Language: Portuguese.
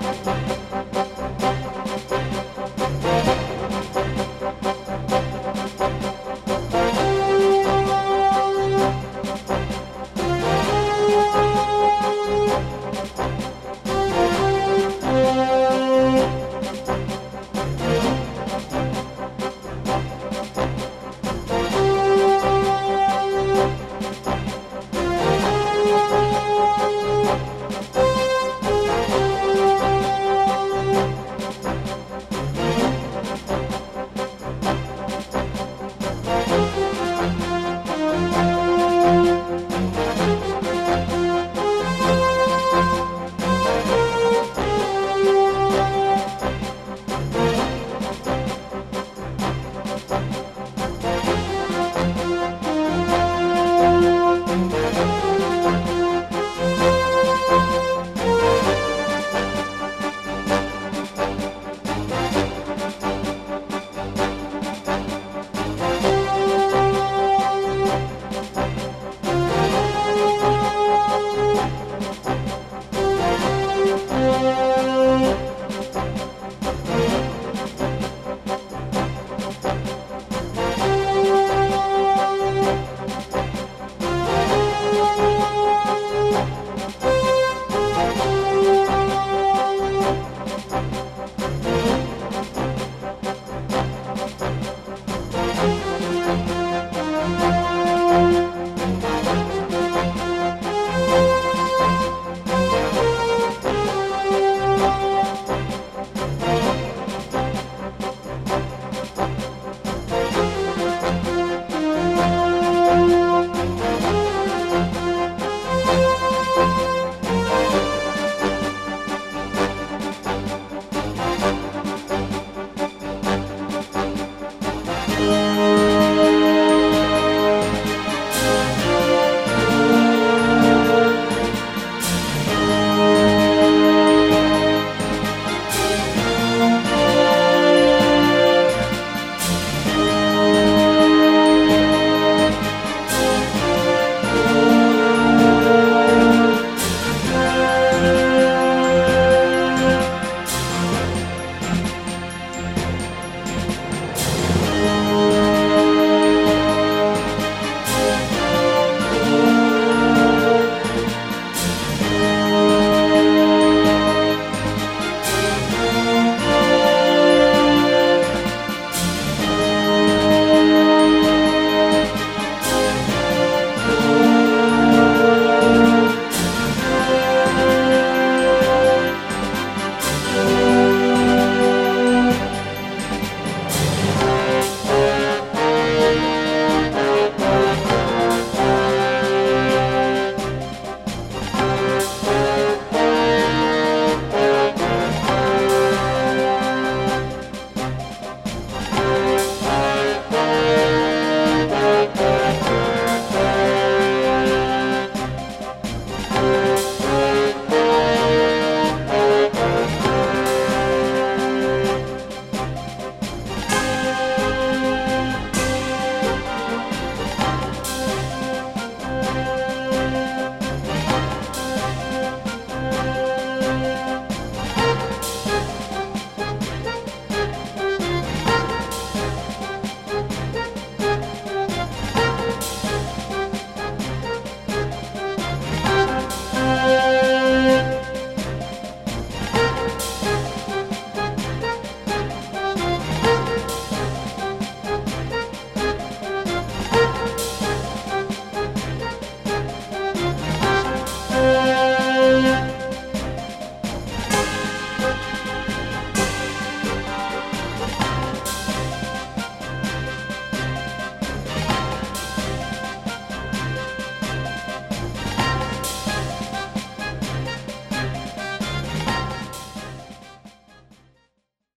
Música